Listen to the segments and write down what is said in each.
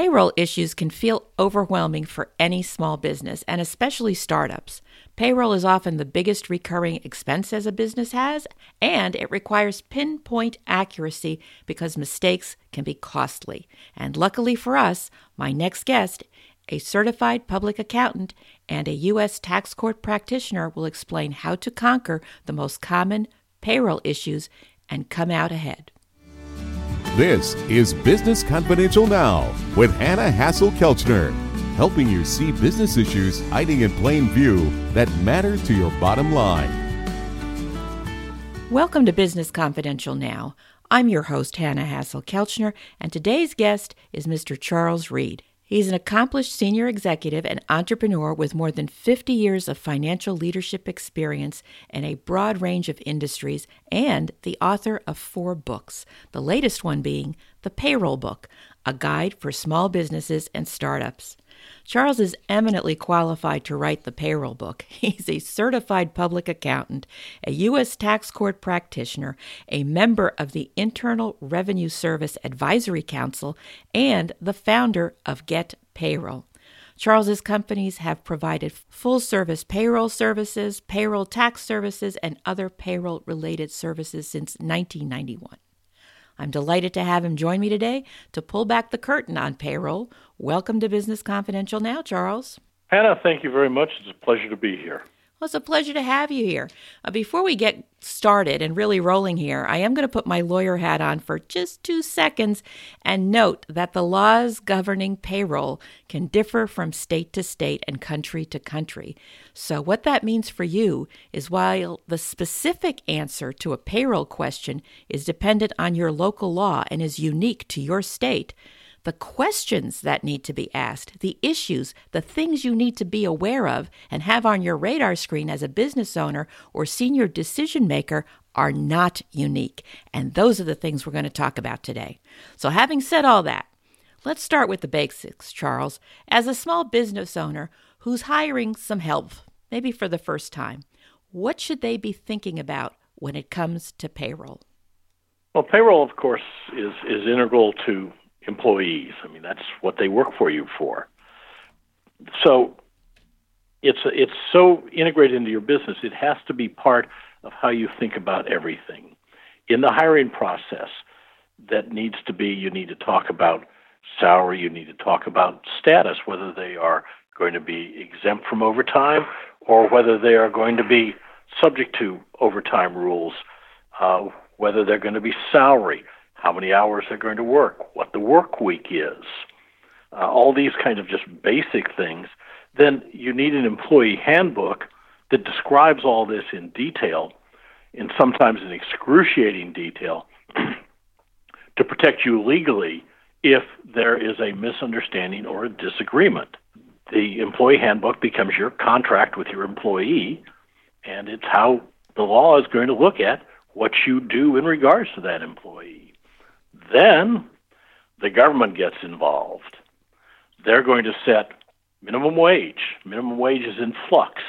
Payroll issues can feel overwhelming for any small business, and especially startups. Payroll is often the biggest recurring expense as a business has, and it requires pinpoint accuracy because mistakes can be costly. And luckily for us, my next guest, a certified public accountant and a U.S. tax court practitioner, will explain how to conquer the most common payroll issues and come out ahead. This is Business Confidential Now with Hanna Hasl-Kelchner, helping you see business issues hiding in plain view that matter to your bottom line. Welcome to Business Confidential Now. I'm your host, Hanna Hasl-Kelchner, and today's guest is Mr. Charles Read. He's an accomplished senior executive and entrepreneur with more than 50 years of financial leadership experience in a broad range of industries and the author of four books, the latest one being The Payroll Book, a guide for small businesses and startups. Charles is eminently qualified to write the payroll book. He's a certified public accountant, a U.S. tax court practitioner, a member of the Internal Revenue Service Advisory Council, and the founder of Get Payroll. Charles's companies have provided full service payroll services, payroll tax services, and other payroll related services since 1991. I'm delighted to have him join me today to pull back the curtain on payroll. Welcome to Business Confidential now, Charles. Hanna, thank you very much. It's a pleasure to be here. Well, it's a pleasure to have you here. Uh, before we get started and really rolling here, I am going to put my lawyer hat on for just two seconds and note that the laws governing payroll can differ from state to state and country to country. So, what that means for you is while the specific answer to a payroll question is dependent on your local law and is unique to your state, the questions that need to be asked, the issues, the things you need to be aware of and have on your radar screen as a business owner or senior decision maker are not unique. And those are the things we're going to talk about today. So, having said all that, let's start with the basics, Charles. As a small business owner who's hiring some help, maybe for the first time, what should they be thinking about when it comes to payroll? Well, payroll, of course, is, is integral to employees. I mean, that's what they work for you for. So it's it's so integrated into your business. It has to be part of how you think about everything. In the hiring process, that needs to be you need to talk about salary, you need to talk about status, whether they are going to be exempt from overtime or whether they are going to be subject to overtime rules, uh, whether they're going to be salary how many hours they're going to work, what the work week is, uh, all these kind of just basic things, then you need an employee handbook that describes all this in detail, and sometimes in excruciating detail, to protect you legally if there is a misunderstanding or a disagreement. The employee handbook becomes your contract with your employee, and it's how the law is going to look at what you do in regards to that employee. Then the government gets involved. They're going to set minimum wage. Minimum wage is in flux.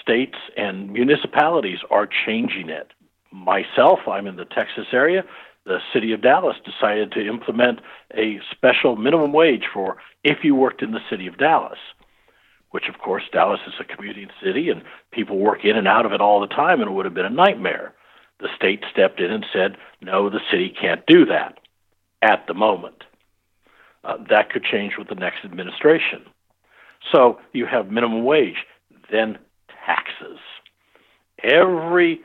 States and municipalities are changing it. Myself, I'm in the Texas area. The city of Dallas decided to implement a special minimum wage for if you worked in the city of Dallas, which, of course, Dallas is a commuting city and people work in and out of it all the time, and it would have been a nightmare the state stepped in and said, no, the city can't do that at the moment. Uh, that could change with the next administration. So you have minimum wage, then taxes. Every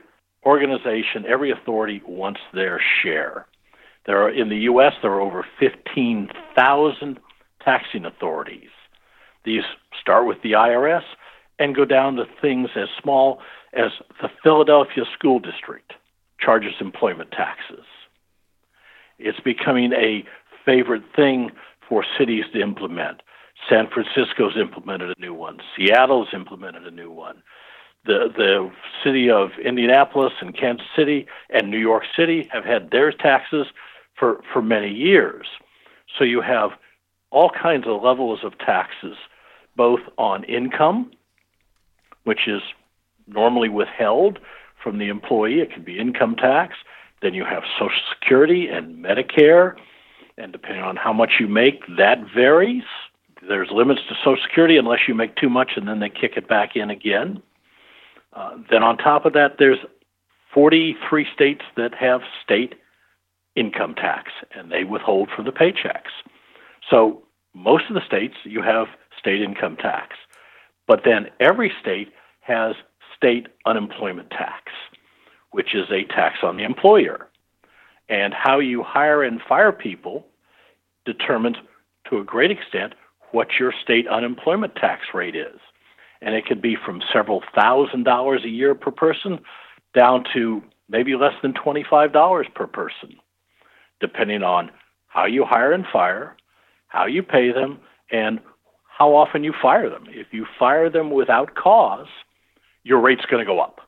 organization, every authority wants their share. There are in the U.S. there are over 15,000 taxing authorities. These start with the IRS and go down to things as small as the Philadelphia School District charges employment taxes. It's becoming a favorite thing for cities to implement. San Francisco's implemented a new one. Seattle's implemented a new one. The the city of Indianapolis and Kansas City and New York City have had their taxes for, for many years. So you have all kinds of levels of taxes, both on income, which is normally withheld from the employee. It can be income tax. Then you have Social Security and Medicare. and depending on how much you make, that varies. There's limits to Social Security unless you make too much, and then they kick it back in again. Uh, then on top of that, there's 43 states that have state income tax, and they withhold from the paychecks. So most of the states you have state income tax, but then every state has state unemployment tax, which is a tax on the employer. And how you hire and fire people determines to a great extent what your state unemployment tax rate is. And it could be from several thousand dollars a year per person down to maybe less than $25 per person, depending on how you hire and fire, how you pay them, and how often you fire them. If you fire them without cause, your rate's going to go up.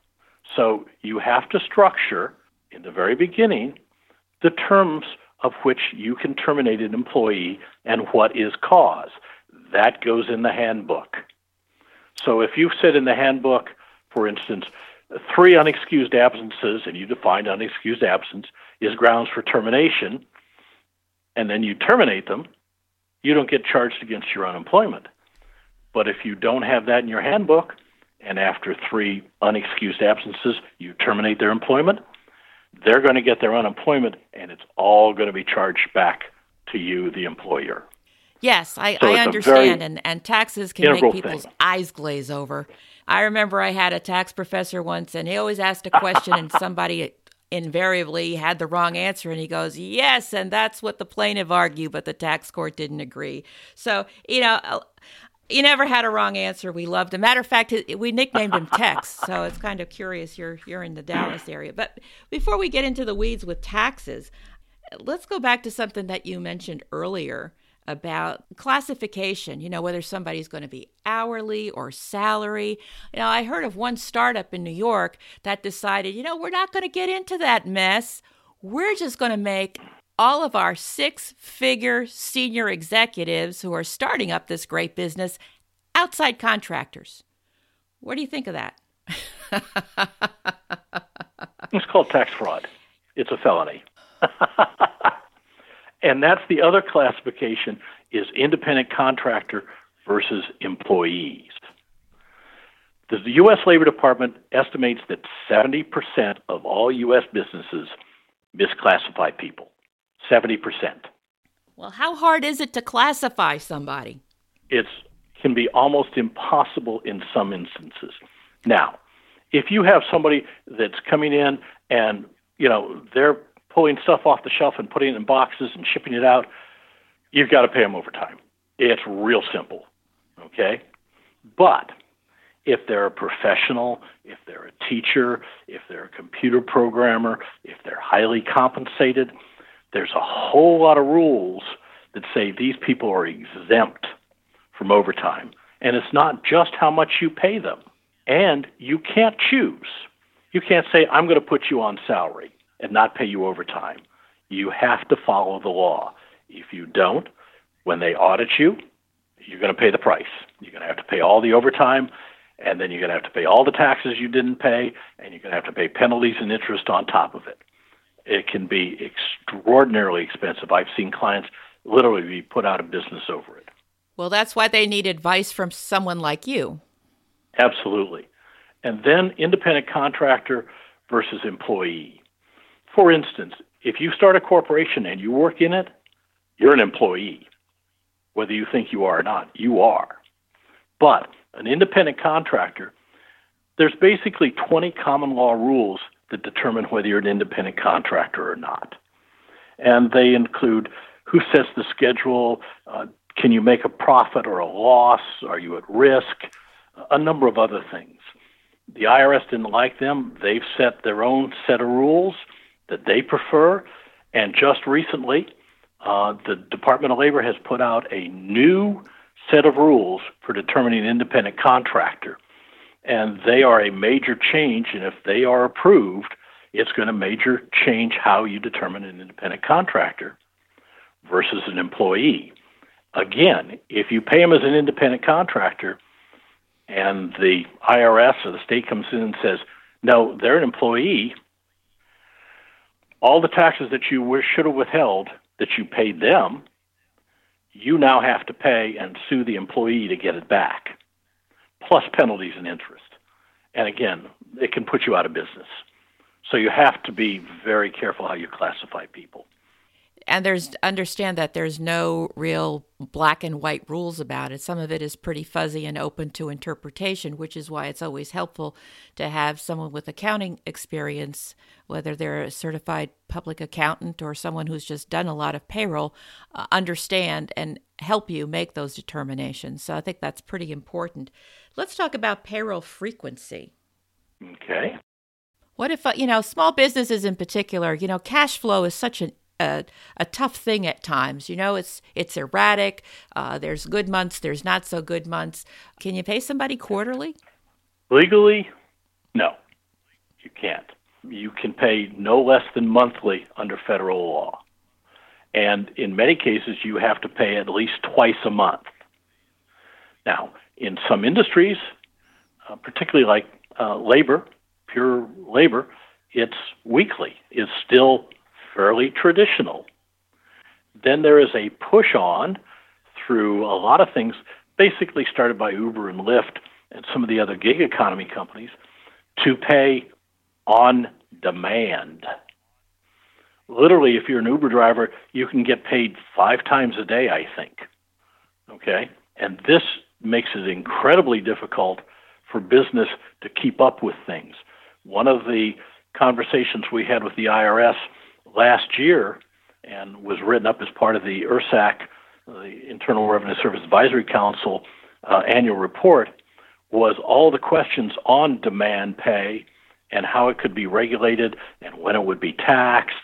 So you have to structure in the very beginning the terms of which you can terminate an employee and what is cause. That goes in the handbook. So if you've said in the handbook, for instance, three unexcused absences, and you define unexcused absence is grounds for termination, and then you terminate them, you don't get charged against your unemployment. But if you don't have that in your handbook, and after three unexcused absences, you terminate their employment, they're going to get their unemployment, and it's all going to be charged back to you, the employer. Yes, I, so I understand, and, and taxes can make people's thing. eyes glaze over. I remember I had a tax professor once, and he always asked a question, and somebody invariably had the wrong answer, and he goes, "Yes," and that's what the plaintiff argued, but the tax court didn't agree. So you know. He never had a wrong answer. We loved him. Matter of fact, we nicknamed him Tex, so it's kind of curious. You're you're in the Dallas area, but before we get into the weeds with taxes, let's go back to something that you mentioned earlier about classification, you know, whether somebody's going to be hourly or salary. You know, I heard of one startup in New York that decided, you know, we're not going to get into that mess. We're just going to make all of our six figure senior executives who are starting up this great business outside contractors. What do you think of that? it's called tax fraud. It's a felony. and that's the other classification is independent contractor versus employees. The U.S. Labor Department estimates that 70% of all U.S. businesses misclassify people. 70%. Well, how hard is it to classify somebody? It can be almost impossible in some instances. Now, if you have somebody that's coming in and, you know, they're pulling stuff off the shelf and putting it in boxes and shipping it out, you've got to pay them overtime. It's real simple. Okay? But if they're a professional, if they're a teacher, if they're a computer programmer, if they're highly compensated, there's a whole lot of rules that say these people are exempt from overtime. And it's not just how much you pay them. And you can't choose. You can't say, I'm going to put you on salary and not pay you overtime. You have to follow the law. If you don't, when they audit you, you're going to pay the price. You're going to have to pay all the overtime, and then you're going to have to pay all the taxes you didn't pay, and you're going to have to pay penalties and interest on top of it. It can be extraordinarily expensive. I've seen clients literally be put out of business over it. Well, that's why they need advice from someone like you. Absolutely. And then independent contractor versus employee. For instance, if you start a corporation and you work in it, you're an employee. Whether you think you are or not, you are. But an independent contractor, there's basically 20 common law rules that determine whether you're an independent contractor or not. And they include who sets the schedule, uh, can you make a profit or a loss, are you at risk, a number of other things. The IRS didn't like them. They've set their own set of rules that they prefer. And just recently, uh, the Department of Labor has put out a new set of rules for determining an independent contractor. And they are a major change, and if they are approved, it's going to major change how you determine an independent contractor versus an employee. Again, if you pay them as an independent contractor and the IRS or the state comes in and says, no, they're an employee, all the taxes that you should have withheld that you paid them, you now have to pay and sue the employee to get it back, plus penalties and interest. And again, it can put you out of business. So you have to be very careful how you classify people and there's understand that there's no real black and white rules about it. Some of it is pretty fuzzy and open to interpretation, which is why it's always helpful to have someone with accounting experience, whether they're a certified public accountant or someone who's just done a lot of payroll, uh, understand and help you make those determinations. So I think that's pretty important. Let's talk about payroll frequency. Okay. What if, uh, you know, small businesses in particular, you know, cash flow is such an a, a tough thing at times. You know, it's it's erratic. Uh, there's good months. There's not so good months. Can you pay somebody quarterly? Legally, no, you can't. You can pay no less than monthly under federal law, and in many cases, you have to pay at least twice a month. Now, in some industries, uh, particularly like uh, labor, pure labor, it's weekly. It's still fairly traditional. Then there is a push on through a lot of things, basically started by Uber and Lyft and some of the other gig economy companies, to pay on demand. Literally, if you're an Uber driver, you can get paid five times a day, I think. Okay? And this makes it incredibly difficult for business to keep up with things. One of the conversations we had with the IRS last year and was written up as part of the IRSAC, the Internal Revenue Service Advisory Council uh, annual report, was all the questions on demand pay and how it could be regulated and when it would be taxed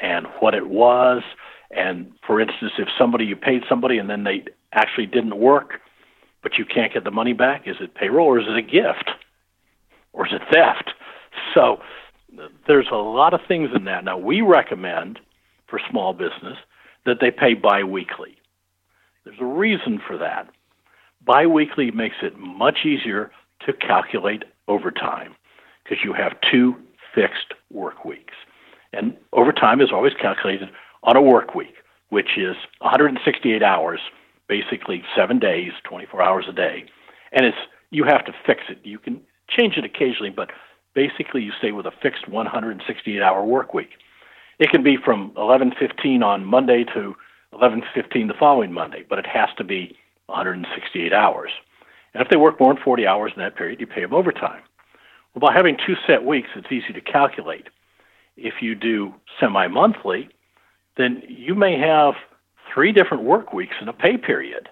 and what it was. And for instance, if somebody you paid somebody and then they actually didn't work, but you can't get the money back, is it payroll or is it a gift? Or is it theft? So there's a lot of things in that. Now, we recommend for small business that they pay biweekly. There's a reason for that. Biweekly makes it much easier to calculate overtime because you have two fixed work weeks. And overtime is always calculated on a work week, which is 168 hours, basically seven days, 24 hours a day. And it's you have to fix it. You can change it occasionally, but basically you stay with a fixed 168 hour work week. It can be from 11:15 on Monday to 11:15 the following Monday, but it has to be 168 hours. And if they work more than 40 hours in that period, you pay them overtime. Well, by having two set weeks, it's easy to calculate. If you do semi-monthly, then you may have three different work weeks in a pay period.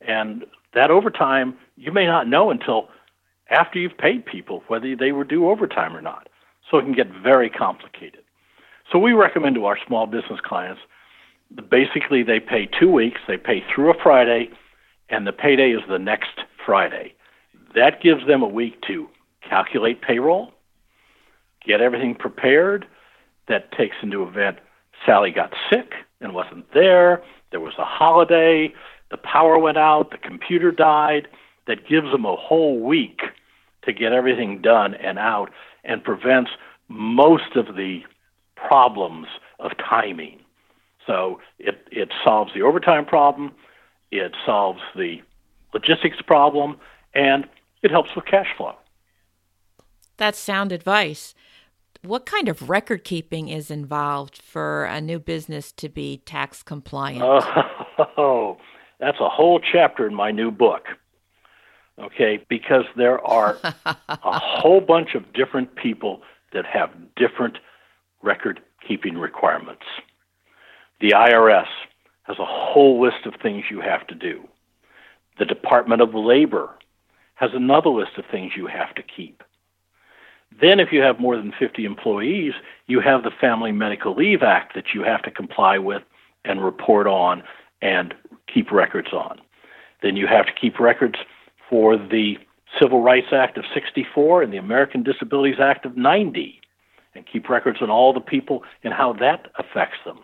And that overtime, you may not know until after you've paid people whether they were due overtime or not. So it can get very complicated. So we recommend to our small business clients basically they pay two weeks, they pay through a Friday, and the payday is the next Friday. That gives them a week to calculate payroll, get everything prepared. That takes into event Sally got sick and wasn't there, there was a holiday, the power went out, the computer died. That gives them a whole week to get everything done and out and prevents most of the problems of timing. So it, it solves the overtime problem, it solves the logistics problem, and it helps with cash flow. That's sound advice. What kind of record keeping is involved for a new business to be tax compliant? Oh, oh that's a whole chapter in my new book okay? Because there are a whole bunch of different people that have different record keeping requirements. The IRS has a whole list of things you have to do. The Department of Labor has another list of things you have to keep. Then, if you have more than 50 employees, you have the Family Medical Leave Act that you have to comply with and report on and keep records on. Then you have to keep records for the Civil Rights Act of 64 and the American Disabilities Act of 90 and keep records on all the people and how that affects them.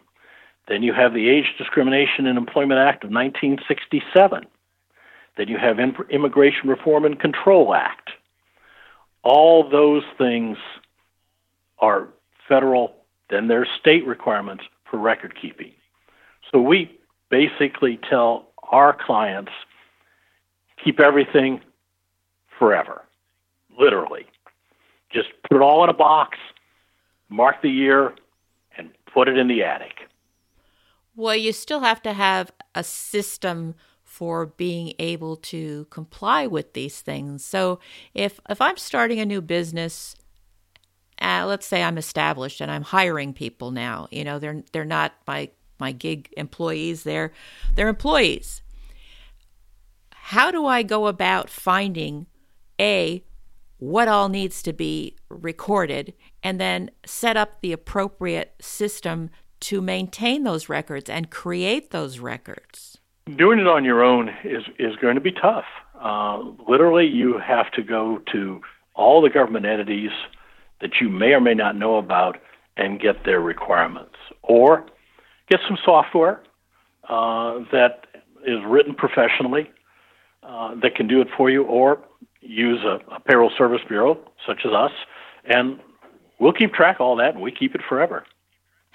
Then you have the Age Discrimination and Employment Act of 1967. Then you have Immigration Reform and Control Act. All those things are federal, then there's state requirements for record keeping. So we basically tell our clients keep everything forever, literally. Just put it all in a box, mark the year, and put it in the attic. Well, you still have to have a system for being able to comply with these things. So if if I'm starting a new business, uh, let's say I'm established and I'm hiring people now, you know, they're they're not my my gig employees, they're they're employees. How do I go about finding a what all needs to be recorded and then set up the appropriate system to maintain those records and create those records? Doing it on your own is, is going to be tough. Uh, literally, you have to go to all the government entities that you may or may not know about and get their requirements. Or get some software uh, that is written professionally uh, that can do it for you, or use a, a payroll service bureau such as us, and we'll keep track of all that and we keep it forever.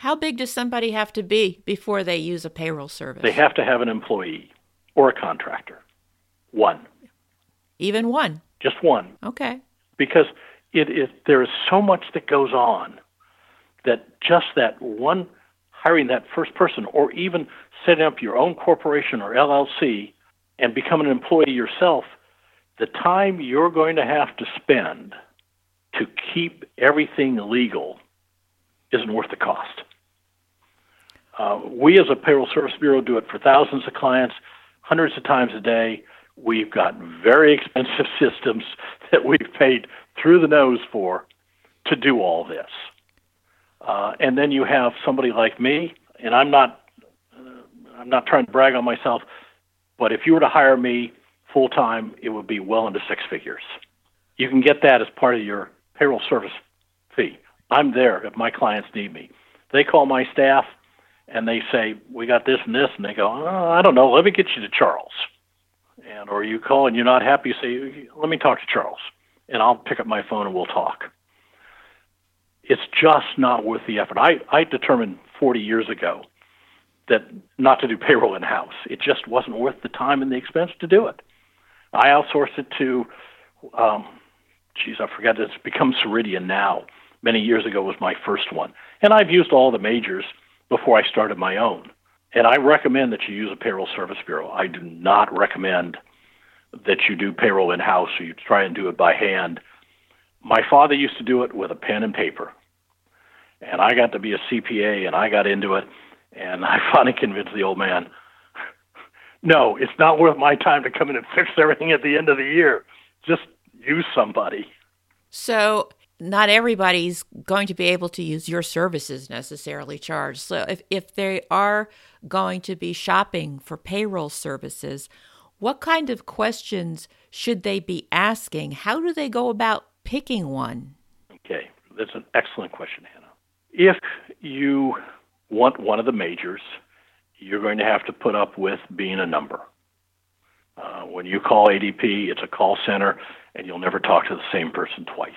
How big does somebody have to be before they use a payroll service? They have to have an employee or a contractor. One. Even one? Just one. Okay. Because it is there is so much that goes on that just that one hiring that first person or even setting up your own corporation or LLC and becoming an employee yourself, the time you're going to have to spend to keep everything legal isn't worth the cost. Uh, we, as a payroll service bureau, do it for thousands of clients, hundreds of times a day. We've got very expensive systems that we've paid through the nose for to do all this. Uh, and then you have somebody like me, and I'm not, uh, I'm not trying to brag on myself, but if you were to hire me full time, it would be well into six figures. You can get that as part of your payroll service fee. I'm there if my clients need me. They call my staff and they say, "We got this and this," and they go, oh, "I don't know. Let me get you to Charles." And or you call and you're not happy, you say, "Let me talk to Charles," and I'll pick up my phone and we'll talk. It's just not worth the effort. I I determined 40 years ago that not to do payroll in house. It just wasn't worth the time and the expense to do it. I outsourced it to, um, geez, I forget. It's become Ceridian now. Many years ago was my first one, and I've used all the majors before I started my own. And I recommend that you use a payroll service bureau. I do not recommend that you do payroll in house or you try and do it by hand. My father used to do it with a pen and paper. And I got to be a CPA and I got into it and I finally convinced the old man, no, it's not worth my time to come in and fix everything at the end of the year. Just use somebody. So, not everybody's going to be able to use your services necessarily charged. So, if, if they are going to be shopping for payroll services, what kind of questions should they be asking? How do they go about picking one? Okay, that's an excellent question, Hanna. If you want one of the majors, you're going to have to put up with being a number. Uh, when you call ADP, it's a call center, and you'll never talk to the same person twice.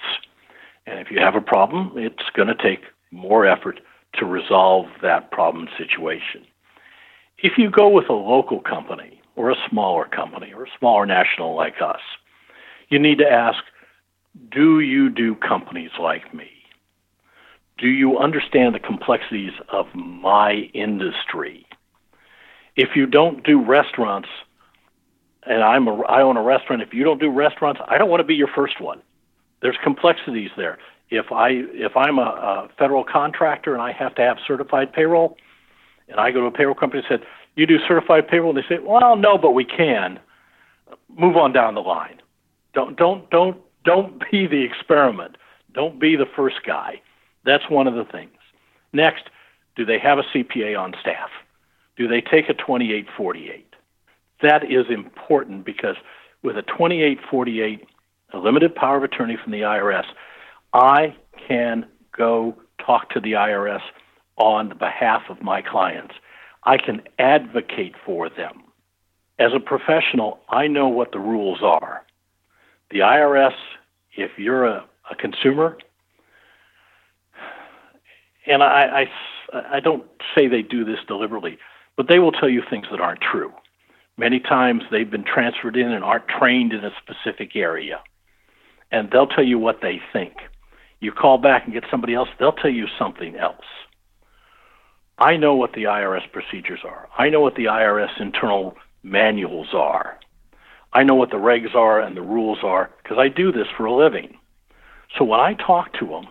And if you have a problem, it's going to take more effort to resolve that problem situation. If you go with a local company or a smaller company or a smaller national like us, you need to ask do you do companies like me? do you understand the complexities of my industry? If you don't do restaurants, and I'm a, I own a restaurant, if you don't do restaurants, I don't want to be your first one. There's complexities there. If I if I'm a, a federal contractor and I have to have certified payroll, and I go to a payroll company and said, "You do certified payroll," and they say, "Well, no, but we can." Move on down the line. Don't don't don't don't be the experiment. Don't be the first guy that's one of the things. Next, do they have a CPA on staff? Do they take a 2848? That is important because with a 2848, a limited power of attorney from the IRS, I can go talk to the IRS on behalf of my clients. I can advocate for them. As a professional, I know what the rules are. The IRS, if you're a, a consumer, and I, I, I don't say they do this deliberately, but they will tell you things that aren't true. Many times they've been transferred in and aren't trained in a specific area. And they'll tell you what they think. You call back and get somebody else, they'll tell you something else. I know what the IRS procedures are. I know what the IRS internal manuals are. I know what the regs are and the rules are because I do this for a living. So when I talk to them,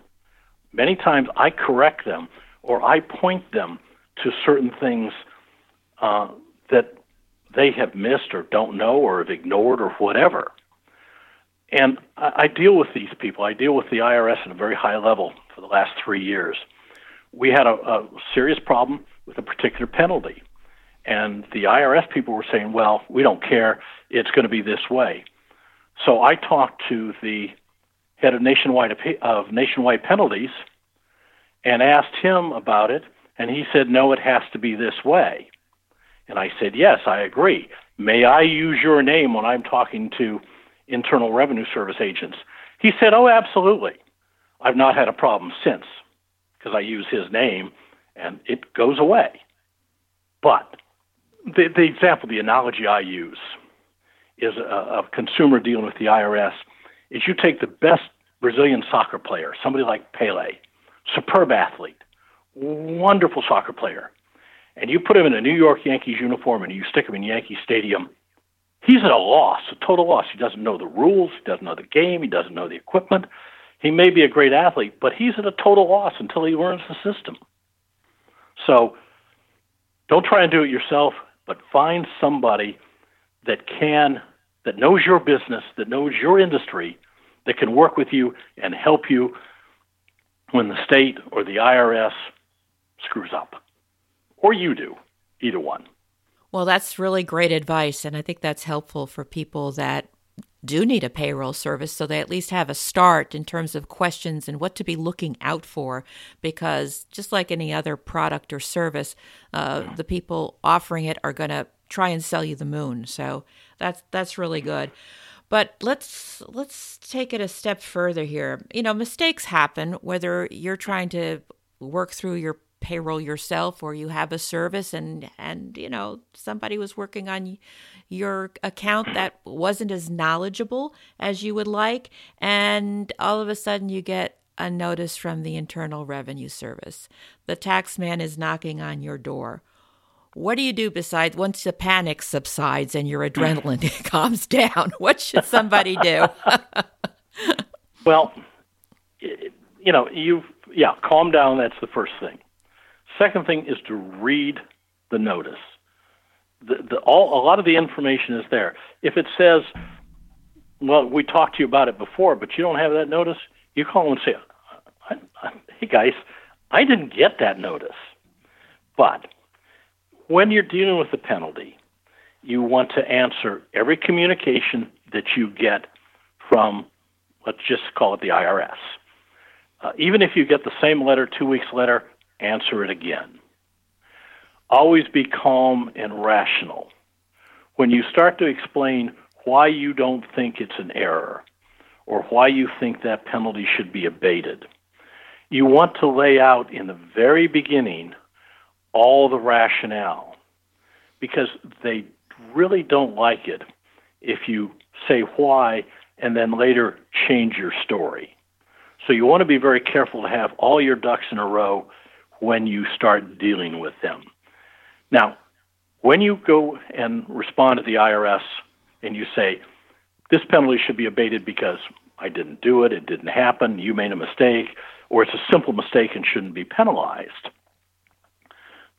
many times I correct them or I point them to certain things uh, that they have missed or don't know or have ignored or whatever. And I, deal with these people. I deal with the IRS at a very high level for the last three years. We had a, a serious problem with a particular penalty. And the IRS people were saying, well, we don't care. It's going to be this way. So I talked to the head of nationwide of nationwide penalties and asked him about it, and he said, "No, it has to be this way." And I said, "Yes, I agree. May I use your name when I'm talking to Internal Revenue Service agents?" He said, "Oh, absolutely." I've not had a problem since because I use his name and it goes away. But the, the example, the analogy I use is uh, a, a consumer dealing with the IRS is you take the best Brazilian soccer player, somebody like Pele, superb athlete, wonderful soccer player, and you put him in a New York Yankees uniform and you stick him in Yankee Stadium, he's at a loss, a total loss. He doesn't know the rules, he doesn't know the game, he doesn't know the equipment. He may be a great athlete, but he's at a total loss until he learns the system. So don't try and do it yourself, but find somebody that can that knows your business, that knows your industry, that can work with you and help you when the state or the IRS screws up. Or you do, either one. Well, that's really great advice. And I think that's helpful for people that do need a payroll service so they at least have a start in terms of questions and what to be looking out for. Because just like any other product or service, uh, the people offering it are going to try and sell you the moon. So that's that's really good. But let's let's take it a step further here. You know, mistakes happen whether you're trying to work through your payroll yourself or you have a service and and you know somebody was working on your account that wasn't as knowledgeable as you would like and all of a sudden you get a notice from the Internal Revenue Service. The tax man is knocking on your door what do you do besides once the panic subsides and your adrenaline calms down? What should somebody do? well, you know, you yeah, calm down. That's the first thing. Second thing is to read the notice. The, the, all, a lot of the information is there. If it says, well, we talked to you about it before, but you don't have that notice, you call and say, I, I, hey guys, I didn't get that notice. But when you're dealing with a penalty, you want to answer every communication that you get from, let's just call it the IRS. Uh, even if you get the same letter two weeks later, answer it again. Always be calm and rational. When you start to explain why you don't think it's an error or why you think that penalty should be abated, you want to lay out in the very beginning all the rationale because they really don't like it if you say why and then later change your story. So you want to be very careful to have all your ducks in a row when you start dealing with them. Now, when you go and respond to the IRS and you say, this penalty should be abated because I didn't do it, it didn't happen, you made a mistake, or it's a simple mistake and shouldn't be penalized,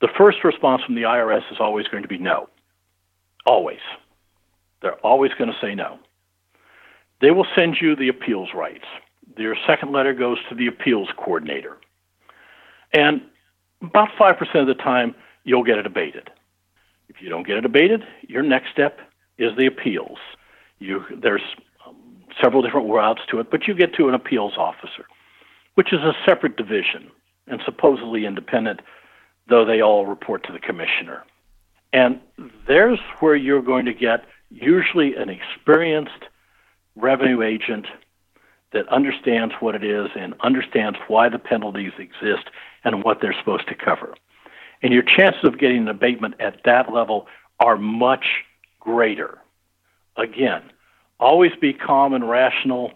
the first response from the IRS is always going to be no. Always. They're always going to say no. They will send you the appeals rights. Their second letter goes to the appeals coordinator. And about 5% of the time, you'll get it abated. If you don't get it abated, your next step is the appeals. You, there's um, several different routes to it, but you get to an appeals officer, which is a separate division and supposedly independent though they all report to the commissioner. And there's where you're going to get usually an experienced revenue agent that understands what it is and understands why the penalties exist and what they're supposed to cover. And your chances of getting an abatement at that level are much greater. Again, always be calm and rational.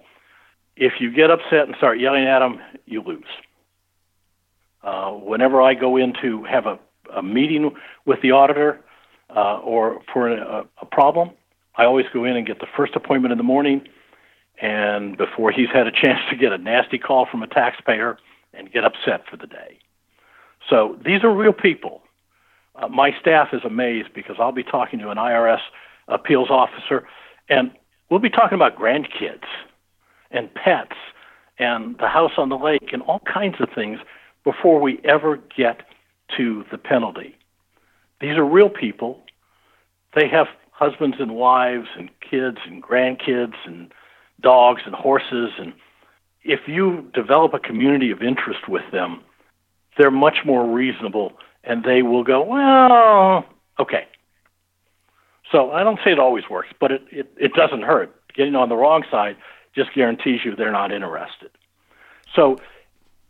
If you get upset and start yelling at them, you lose. Uh, whenever I go in to have a, a meeting with the auditor uh, or for a, a problem, I always go in and get the first appointment in the morning, and before he's had a chance to get a nasty call from a taxpayer and get upset for the day. So these are real people. Uh, my staff is amazed because I'll be talking to an IRS appeals officer, and we'll be talking about grandkids and pets and the house on the lake and all kinds of things before we ever get to the penalty. These are real people. They have husbands and wives and kids and grandkids and dogs and horses and if you develop a community of interest with them, they're much more reasonable and they will go, well, okay. So I don't say it always works, but it, it, it doesn't hurt. Getting on the wrong side just guarantees you they're not interested. So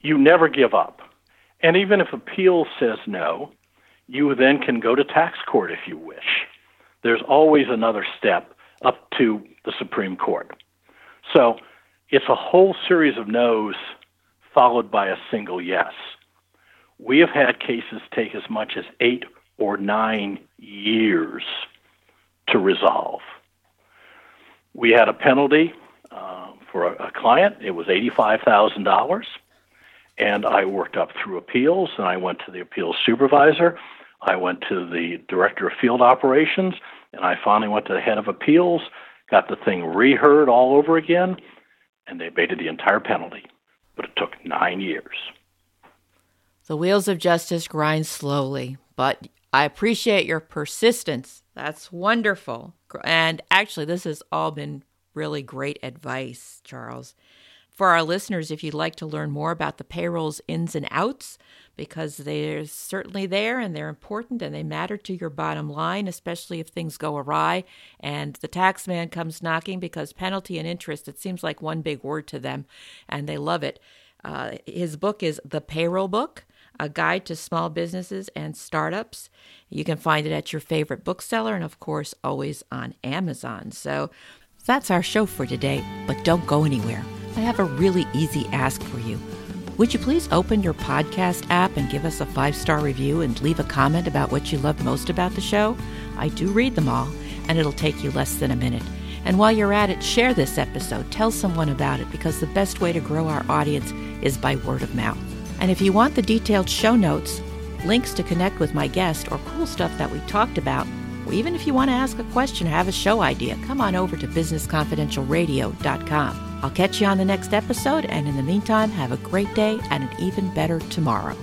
you never give up. And even if appeal says no, you then can go to tax court if you wish. There's always another step up to the Supreme Court. So it's a whole series of no's followed by a single yes. We have had cases take as much as eight or nine years to resolve. We had a penalty uh, for a, a client, it was $85,000. And I worked up through appeals, and I went to the appeals supervisor. I went to the director of field operations, and I finally went to the head of appeals, got the thing reheard all over again, and they abated the entire penalty. But it took nine years. The wheels of justice grind slowly, but I appreciate your persistence. That's wonderful. And actually, this has all been really great advice, Charles. For our listeners, if you'd like to learn more about the payroll's ins and outs, because they're certainly there and they're important and they matter to your bottom line, especially if things go awry and the tax man comes knocking because penalty and interest, it seems like one big word to them and they love it. Uh, his book is The Payroll Book a guide to small businesses and startups. You can find it at your favorite bookseller and, of course, always on Amazon. So that's our show for today, but don't go anywhere. I have a really easy ask for you. Would you please open your podcast app and give us a five star review and leave a comment about what you love most about the show? I do read them all, and it'll take you less than a minute. And while you're at it, share this episode. Tell someone about it because the best way to grow our audience is by word of mouth. And if you want the detailed show notes, links to connect with my guest, or cool stuff that we talked about, even if you want to ask a question or have a show idea, come on over to businessconfidentialradio.com. I'll catch you on the next episode, and in the meantime, have a great day and an even better tomorrow.